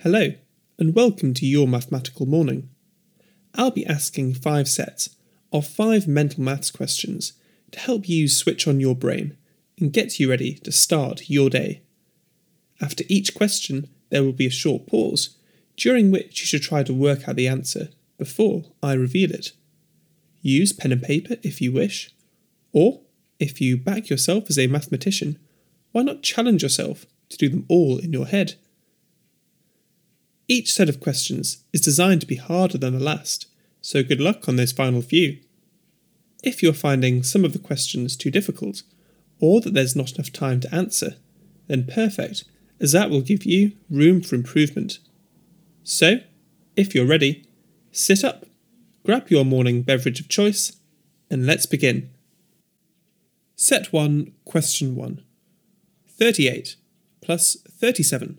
Hello, and welcome to your mathematical morning. I'll be asking five sets of five mental maths questions to help you switch on your brain and get you ready to start your day. After each question, there will be a short pause during which you should try to work out the answer before I reveal it. Use pen and paper if you wish, or if you back yourself as a mathematician, why not challenge yourself to do them all in your head? Each set of questions is designed to be harder than the last, so good luck on those final few. If you're finding some of the questions too difficult, or that there's not enough time to answer, then perfect, as that will give you room for improvement. So, if you're ready, sit up, grab your morning beverage of choice, and let's begin. Set 1, Question 1 38 plus 37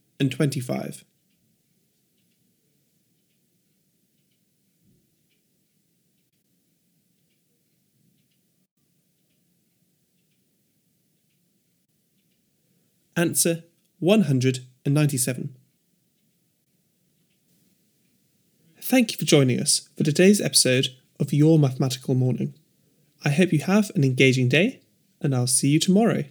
and 25. Answer 197. Thank you for joining us for today's episode of Your Mathematical Morning. I hope you have an engaging day, and I'll see you tomorrow.